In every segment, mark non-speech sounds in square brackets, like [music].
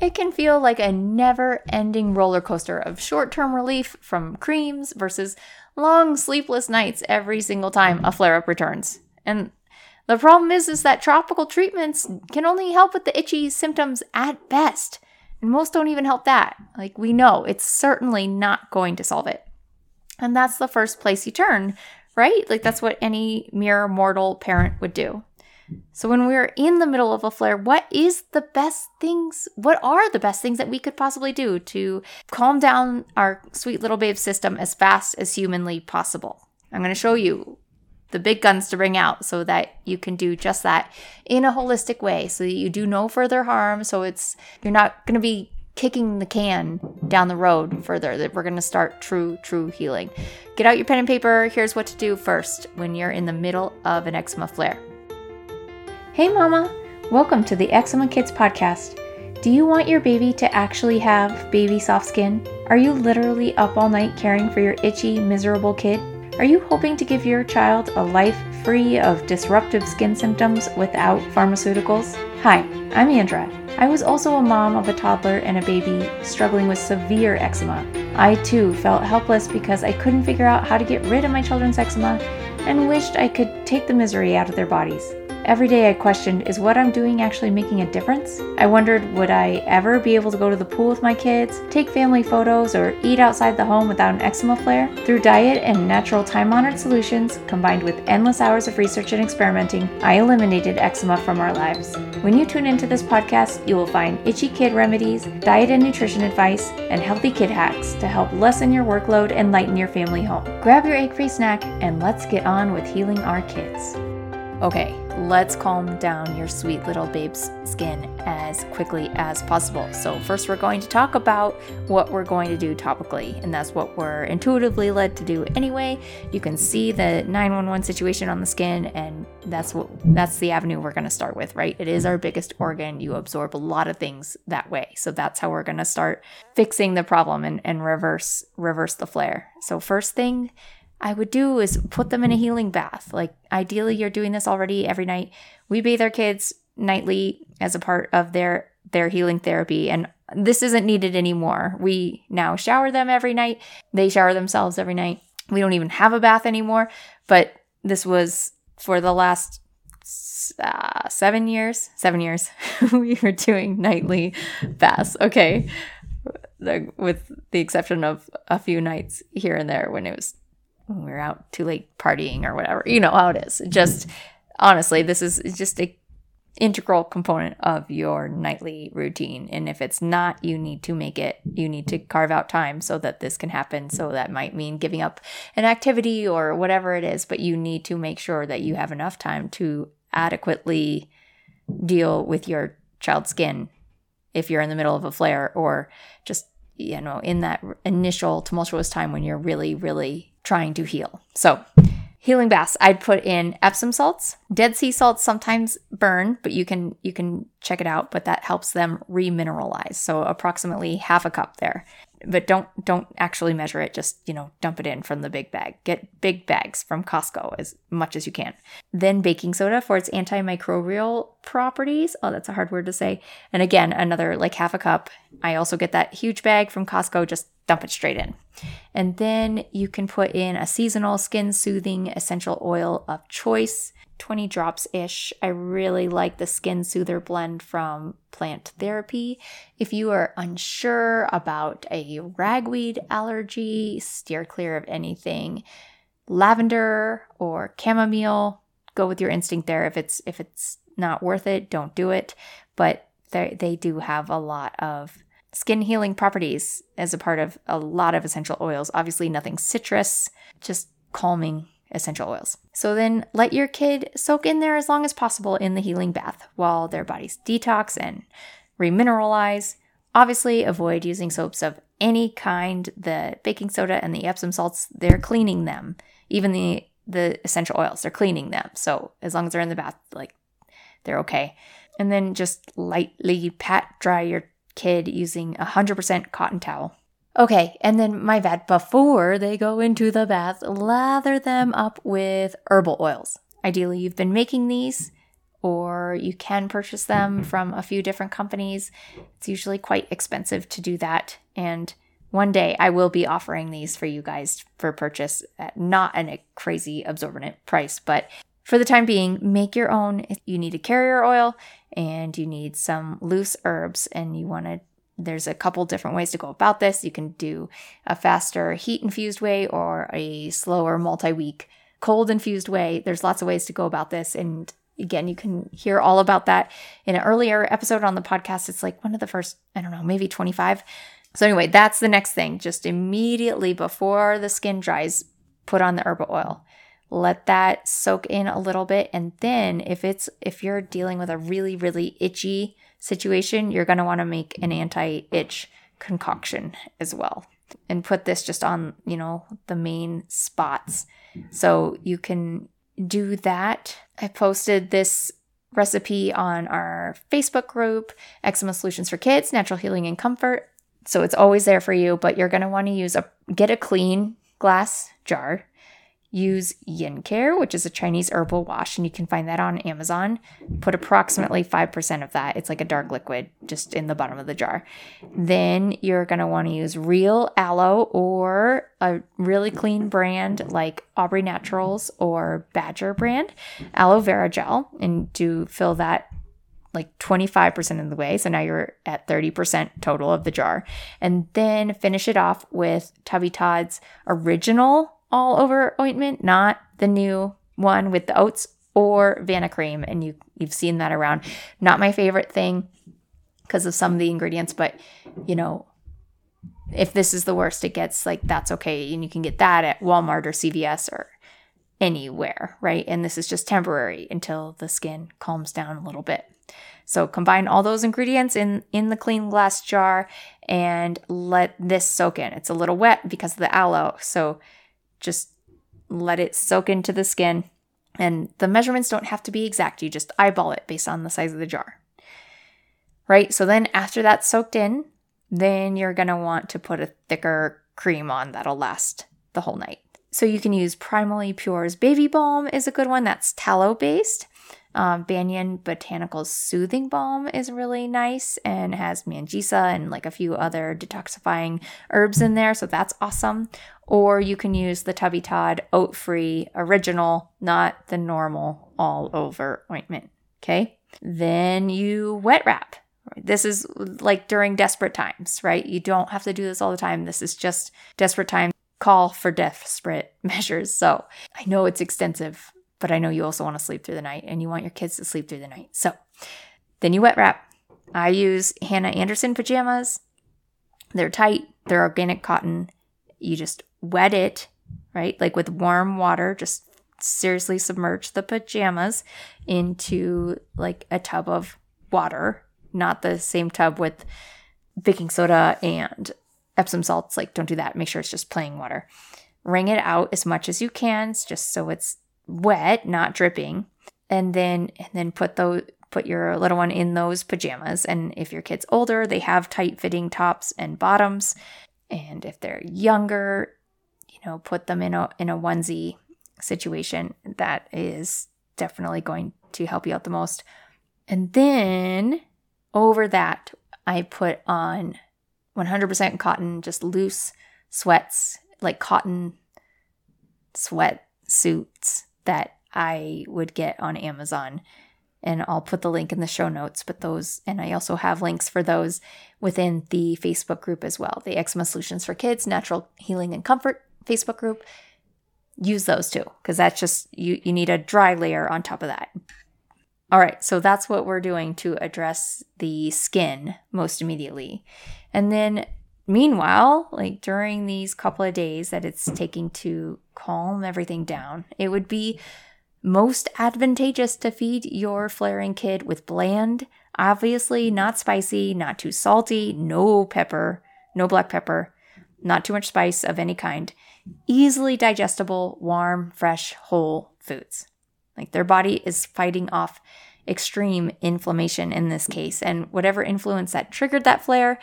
it can feel like a never ending roller coaster of short term relief from creams versus long sleepless nights every single time a flare up returns. And the problem is, is that topical treatments can only help with the itchy symptoms at best. And most don't even help that. Like we know, it's certainly not going to solve it. And that's the first place you turn, right? Like that's what any mere mortal parent would do. So when we're in the middle of a flare, what is the best things? What are the best things that we could possibly do to calm down our sweet little babe system as fast as humanly possible? I'm going to show you the big guns to bring out so that you can do just that in a holistic way so that you do no further harm so it's you're not going to be kicking the can down the road further that we're going to start true true healing get out your pen and paper here's what to do first when you're in the middle of an eczema flare hey mama welcome to the eczema kids podcast do you want your baby to actually have baby soft skin are you literally up all night caring for your itchy miserable kid are you hoping to give your child a life free of disruptive skin symptoms without pharmaceuticals? Hi, I'm Andra. I was also a mom of a toddler and a baby struggling with severe eczema. I too felt helpless because I couldn't figure out how to get rid of my children's eczema and wished I could take the misery out of their bodies. Every day I questioned is what I'm doing actually making a difference? I wondered would I ever be able to go to the pool with my kids, take family photos, or eat outside the home without an eczema flare? Through diet and natural time honored solutions, combined with endless hours of research and experimenting, I eliminated eczema from our lives. When you tune into this podcast, you will find itchy kid remedies, diet and nutrition advice, and healthy kid hacks to help lessen your workload and lighten your family home. Grab your egg free snack and let's get on with healing our kids. Okay, let's calm down your sweet little babe's skin as quickly as possible. So, first, we're going to talk about what we're going to do topically, and that's what we're intuitively led to do anyway. You can see the 911 situation on the skin, and that's what that's the avenue we're going to start with, right? It is our biggest organ. You absorb a lot of things that way. So, that's how we're going to start fixing the problem and, and reverse reverse the flare. So, first thing I would do is put them in a healing bath. Like ideally you're doing this already every night. We bathe our kids nightly as a part of their their healing therapy and this isn't needed anymore. We now shower them every night. They shower themselves every night. We don't even have a bath anymore, but this was for the last uh, seven years. Seven years, [laughs] we were doing nightly baths. Okay, with the exception of a few nights here and there when it was when we are out too late partying or whatever. You know how it is. Just honestly, this is just a integral component of your nightly routine. And if it's not, you need to make it, you need to carve out time so that this can happen. So that might mean giving up an activity or whatever it is, but you need to make sure that you have enough time to adequately deal with your child's skin if you're in the middle of a flare or just, you know, in that initial tumultuous time when you're really, really trying to heal. So, healing baths, I'd put in Epsom salts. Dead sea salts sometimes burn, but you can you can check it out, but that helps them remineralize. So approximately half a cup there. But don't don't actually measure it, just, you know, dump it in from the big bag. Get big bags from Costco as much as you can. Then baking soda for its antimicrobial properties. Oh, that's a hard word to say. And again, another like half a cup. I also get that huge bag from Costco, just dump it straight in. And then you can put in a seasonal skin soothing essential oil of choice, 20 drops ish. I really like the Skin Soother blend from Plant Therapy. If you are unsure about a ragweed allergy, steer clear of anything lavender or chamomile. Go with your instinct there. If it's if it's not worth it, don't do it. But they they do have a lot of skin healing properties as a part of a lot of essential oils. Obviously, nothing citrus, just calming essential oils. So then let your kid soak in there as long as possible in the healing bath while their bodies detox and remineralize. Obviously, avoid using soaps of any kind. The baking soda and the Epsom salts, they're cleaning them. Even the the essential oils, they're cleaning them. So as long as they're in the bath, like they're okay. And then just lightly pat dry your kid using 100% cotton towel. Okay, and then my bad, before they go into the bath, lather them up with herbal oils. Ideally, you've been making these or you can purchase them from a few different companies. It's usually quite expensive to do that. And one day I will be offering these for you guys for purchase at not a crazy absorbent price, but for the time being, make your own. You need a carrier oil and you need some loose herbs, and you want to there's a couple different ways to go about this. You can do a faster heat infused way or a slower multi week cold infused way. There's lots of ways to go about this. And again, you can hear all about that in an earlier episode on the podcast. It's like one of the first, I don't know, maybe 25. So, anyway, that's the next thing. Just immediately before the skin dries, put on the herbal oil. Let that soak in a little bit. And then if it's, if you're dealing with a really, really itchy situation, you're going to want to make an anti itch concoction as well and put this just on, you know, the main spots. So you can do that. I posted this recipe on our Facebook group, Eczema Solutions for Kids, Natural Healing and Comfort. So it's always there for you, but you're going to want to use a get a clean glass jar use Yin Care, which is a Chinese herbal wash, and you can find that on Amazon. Put approximately 5% of that. It's like a dark liquid just in the bottom of the jar. Then you're going to want to use real aloe or a really clean brand like Aubrey Naturals or Badger brand aloe vera gel and do fill that like 25% of the way. So now you're at 30% total of the jar. And then finish it off with Tubby Todd's original all over ointment, not the new one with the oats or Vanicream. And you, you've seen that around. Not my favorite thing because of some of the ingredients, but you know, if this is the worst it gets, like that's okay. And you can get that at Walmart or CVS or anywhere, right? And this is just temporary until the skin calms down a little bit. So combine all those ingredients in in the clean glass jar and let this soak in. It's a little wet because of the aloe. So just let it soak into the skin. And the measurements don't have to be exact. You just eyeball it based on the size of the jar. Right? So then after that's soaked in, then you're going to want to put a thicker cream on that'll last the whole night. So you can use Primally Pure's Baby Balm is a good one that's tallow based. Um, Banyan Botanicals Soothing Balm is really nice and has manjistha and like a few other detoxifying herbs in there. So that's awesome. Or you can use the Tubby Todd oat free original, not the normal all over ointment. Okay. Then you wet wrap. This is like during desperate times, right? You don't have to do this all the time. This is just desperate time call for desperate [laughs] measures. So I know it's extensive but I know you also want to sleep through the night and you want your kids to sleep through the night. So then you wet wrap. I use Hanna Andersson pajamas. They're tight, they're organic cotton. You just wet it, right? Like with warm water, just seriously submerge the pajamas into like a tub of water, not the same tub with baking soda and Epsom salts. Like, don't do that. Make sure it's just plain water. Wring it out as much as you can, just so it's wet, not dripping, and then and then put those put your little one in those pajamas. And if your kid's older, they have tight fitting tops and bottoms. And if they're younger, you know, put them in a in a onesie situation. That is definitely going to help you out the most. And then over that, I put on 100% cotton, just loose sweats, like cotton sweat suits that I would get on Amazon. And I'll put the link in the show notes, but those, and I also have links for those within the Facebook group as well the Eczema Solutions for Kids, Natural Healing and Comfort Facebook group. Use those too, because that's just, you, you need a dry layer on top of that. All right, so that's what we're doing to address the skin most immediately. And then Meanwhile, like during these couple of days that it's taking to calm everything down, it would be most advantageous to feed your flaring kid with bland, obviously not spicy, not too salty, no pepper, no black pepper, not too much spice of any kind, easily digestible, warm, fresh, whole foods. Like their body is fighting off extreme inflammation in this case. And whatever influence that triggered that flare,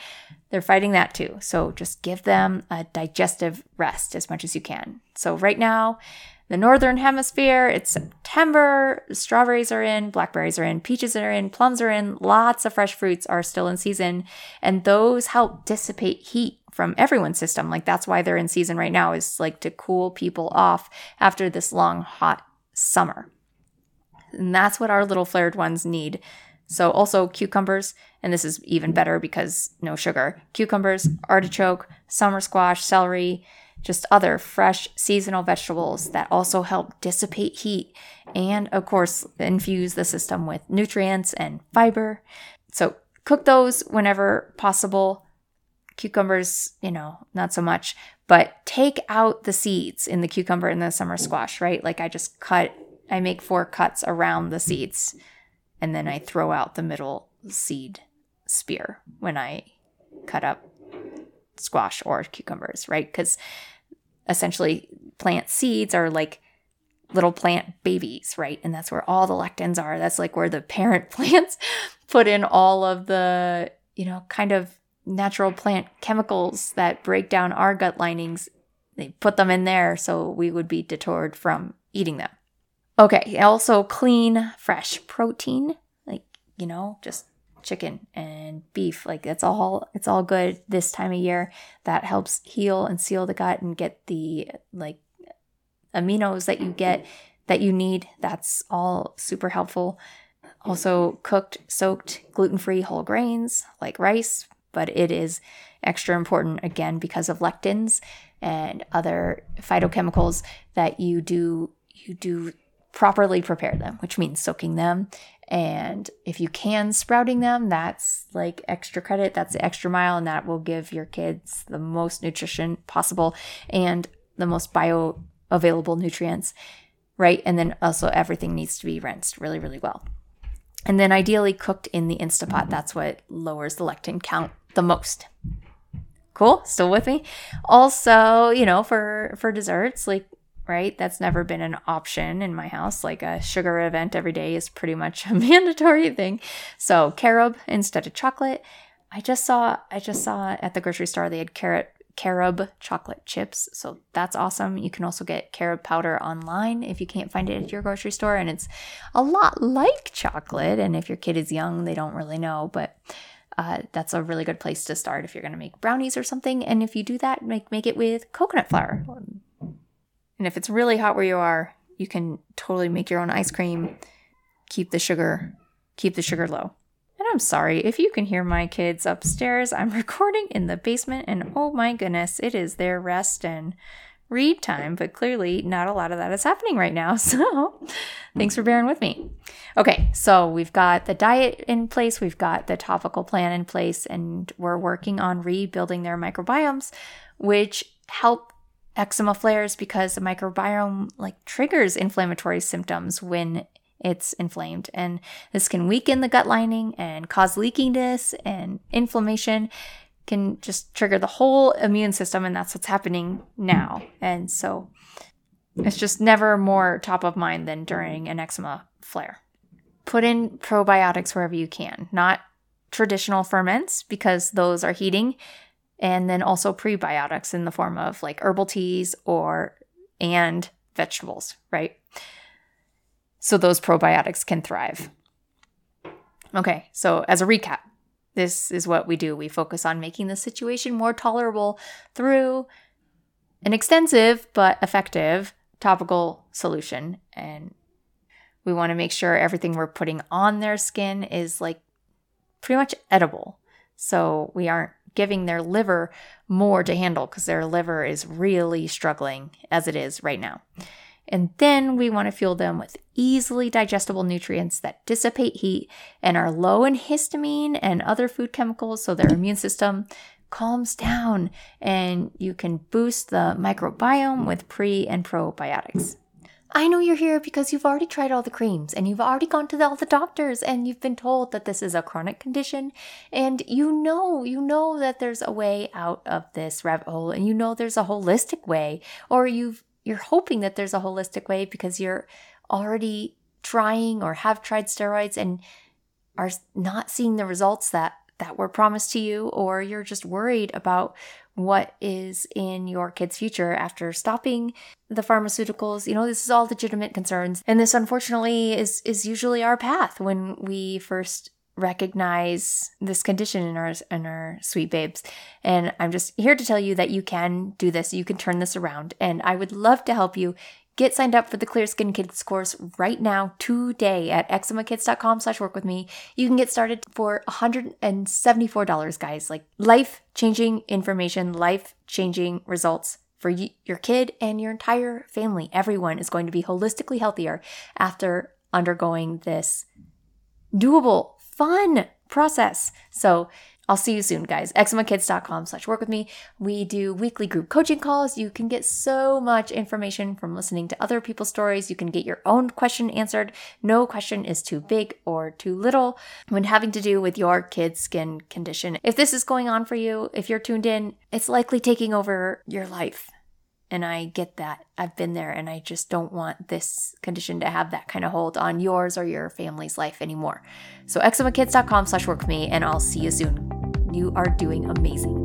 they're fighting that too. So just give them a digestive rest as much as you can. So right now, the northern hemisphere, it's September. Strawberries are in, blackberries are in, peaches are in, plums are in. Lots of fresh fruits are still in season, and those help dissipate heat from everyone's system. Like that's why they're in season right now is like to cool people off after this long hot summer. And that's what our little flared ones need. So also cucumbers, and this is even better because no sugar. Cucumbers, artichoke, summer squash, celery, just other fresh seasonal vegetables that also help dissipate heat and of course infuse the system with nutrients and fiber. So cook those whenever possible. Cucumbers, you know, not so much, but take out the seeds in the cucumber and the summer squash, right? Like I just cut I make four cuts around the seeds and then I throw out the middle seed spear when I cut up squash or cucumbers, right? Because essentially plant seeds are like little plant babies, right? And that's where all the lectins are. That's like where the parent [laughs] plants put in all of the, you know, kind of natural plant chemicals that break down our gut linings. They put them in there so we would be deterred from eating them. Okay, also clean, fresh protein, like, you know, just chicken and beef. Like it's all it's all good this time of year. That helps heal and seal the gut and get the like aminos that you get that you need. That's all super helpful. Also cooked, soaked, gluten-free whole grains like rice, but it is extra important again because of lectins and other phytochemicals that you do you do properly prepare them, which means soaking them. And if you can sprouting them, that's like extra credit, that's the extra mile, and that will give your kids the most nutrition possible and the most bioavailable nutrients, right? And then also everything needs to be rinsed really, really well. And then ideally cooked in the Instapot. That's what lowers the lectin count the most. Cool? Still with me? Also, you know, for for desserts, like right? That's never been an option in my house. Like a sugar event every day is pretty much [laughs] a mandatory thing. So carob instead of chocolate. I just saw I just saw at the grocery store they had carrot carob chocolate chips. So that's awesome. You can also get carob powder online if you can't find it at your grocery store and it's a lot like chocolate and if your kid is young, they don't really know, but uh, that's a really good place to start if you're going to make brownies or something. And if you do that, make make it with coconut flour and if it's really hot where you are, you can totally make your own ice cream. Keep the sugar, keep the sugar low. And I'm sorry if you can hear my kids upstairs. I'm [laughs] recording in the basement and oh my goodness, it is their rest and read time, but clearly not a lot of that is happening right now. [laughs] So thanks for bearing with me. Okay, so we've got the diet in place, we've got the topical plan in place, and we're working on rebuilding their microbiomes, which help eczema flares because the microbiome like triggers inflammatory symptoms when it's inflamed. And this can weaken the gut lining and cause leakiness and inflammation can just trigger the whole immune system and that's what's happening now. And so it's just never more top of mind than during an eczema flare. Put in probiotics wherever you can not traditional ferments because those are heating and then also prebiotics in the form of like herbal teas or and vegetables, right? So those probiotics can thrive. Okay, so as a recap, this is what we do. We focus on making the situation more tolerable through an extensive but effective topical solution. And we want to make sure everything we're putting on their skin is like pretty much edible. So we aren't giving their liver more to handle because their liver is really struggling as it is right now. And then we want to fuel them with easily digestible nutrients that dissipate heat and are low in histamine and other food chemicals so their immune system calms down and you can boost the microbiome with pre and probiotics. I know you're here because you've already tried all the creams and you've already gone to all the doctors and you've been told that this is a chronic condition. And you know, you know that there's a way out of this rabbit hole and you know there's a holistic way or you've you're hoping that there's a holistic way because you're already trying or have tried steroids and are not seeing the results that that were promised to you, or you're just worried about what is in your kid's future after stopping the pharmaceuticals. You know, this is all legitimate concerns. And this unfortunately is is usually our path when we first recognize this condition in our in our sweet babes and i'm just here to tell you that you can do this you can turn this around and i would love to help you Get signed up for the Clear Skin Kids course right now, today at eczemakids.com slash work with me. You can get started for $174, guys. Like life changing information, life changing results for you, your kid and your entire family. Everyone is going to be holistically healthier after undergoing this doable, fun process. So I'll see you soon, guys. eczemakids.com slash work with me. We do weekly group coaching calls. You can get so much information from listening to other people's stories. You can get your own question answered. No question is too big or too little when having to do with your kid's skin condition. If this is going on for you, if you're tuned in, it's likely taking over your life. And I get that. I've been there and I just don't want this condition to have that kind of hold on yours or your family's life anymore. So eczemakids.com slash work with me and I'll see you soon. You are doing amazing.